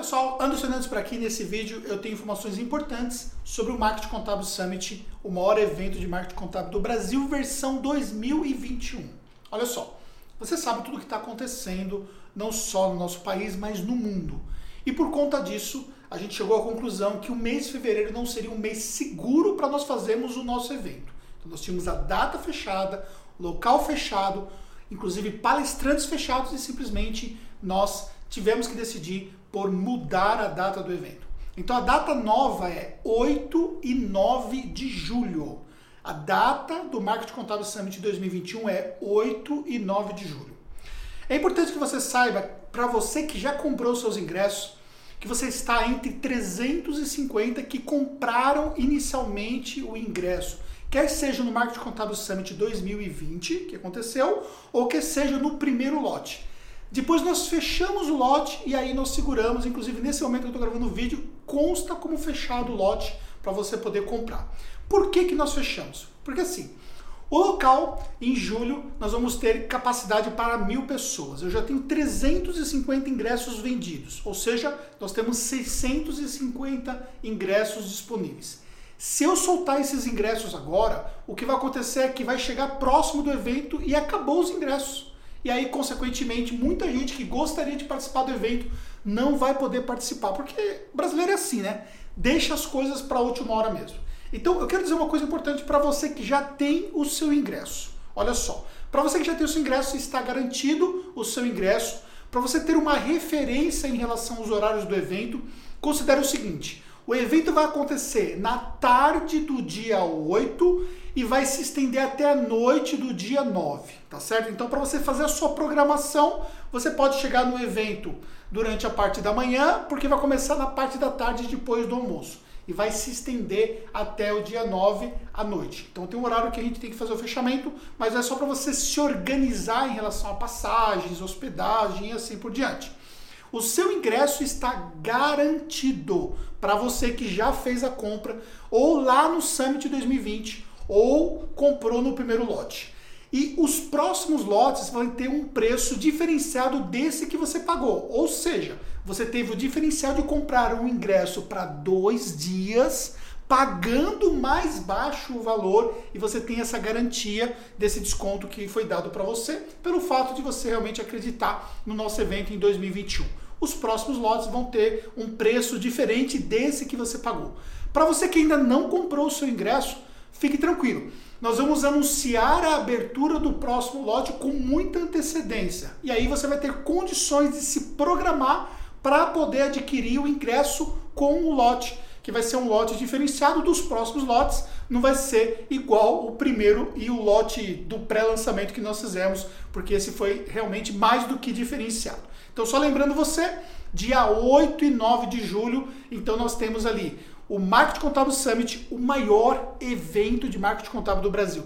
pessoal, Anderson Fernandes por aqui. Nesse vídeo eu tenho informações importantes sobre o Marketing Contábil Summit, o maior evento de marketing contábil do Brasil, versão 2021. Olha só, você sabe tudo o que está acontecendo, não só no nosso país, mas no mundo. E por conta disso, a gente chegou à conclusão que o mês de fevereiro não seria um mês seguro para nós fazermos o nosso evento. Então nós tínhamos a data fechada, local fechado, inclusive palestrantes fechados e simplesmente nós tivemos que decidir por mudar a data do evento. Então a data nova é 8 e 9 de julho. A data do Marketing Contábil Summit 2021 é 8 e 9 de julho. É importante que você saiba, para você que já comprou seus ingressos, que você está entre 350 que compraram inicialmente o ingresso, quer seja no Marketing Contábil Summit 2020, que aconteceu, ou que seja no primeiro lote. Depois nós fechamos o lote e aí nós seguramos, inclusive nesse momento que eu estou gravando o vídeo, consta como fechado o lote para você poder comprar. Por que, que nós fechamos? Porque assim, o local, em julho, nós vamos ter capacidade para mil pessoas. Eu já tenho 350 ingressos vendidos, ou seja, nós temos 650 ingressos disponíveis. Se eu soltar esses ingressos agora, o que vai acontecer é que vai chegar próximo do evento e acabou os ingressos. E aí, consequentemente, muita gente que gostaria de participar do evento não vai poder participar, porque brasileiro é assim, né? Deixa as coisas para a última hora mesmo. Então, eu quero dizer uma coisa importante para você que já tem o seu ingresso. Olha só, para você que já tem o seu ingresso, está garantido o seu ingresso. Para você ter uma referência em relação aos horários do evento, considere o seguinte: o evento vai acontecer na tarde do dia 8 e vai se estender até a noite do dia 9, tá certo? Então, para você fazer a sua programação, você pode chegar no evento durante a parte da manhã, porque vai começar na parte da tarde depois do almoço. E vai se estender até o dia 9 à noite. Então tem um horário que a gente tem que fazer o fechamento, mas é só para você se organizar em relação a passagens, hospedagem e assim por diante. O seu ingresso está garantido para você que já fez a compra ou lá no Summit 2020 ou comprou no primeiro lote. E os próximos lotes vão ter um preço diferenciado desse que você pagou. Ou seja, você teve o diferencial de comprar um ingresso para dois dias, pagando mais baixo o valor, e você tem essa garantia desse desconto que foi dado para você, pelo fato de você realmente acreditar no nosso evento em 2021. Os próximos lotes vão ter um preço diferente desse que você pagou. Para você que ainda não comprou o seu ingresso, fique tranquilo. Nós vamos anunciar a abertura do próximo lote com muita antecedência. E aí você vai ter condições de se programar para poder adquirir o ingresso com o lote, que vai ser um lote diferenciado dos próximos lotes, não vai ser igual o primeiro e o lote do pré-lançamento que nós fizemos, porque esse foi realmente mais do que diferenciado. Então, só lembrando você, dia 8 e 9 de julho, então nós temos ali o Marketing Contábil Summit, o maior evento de marketing contábil do Brasil.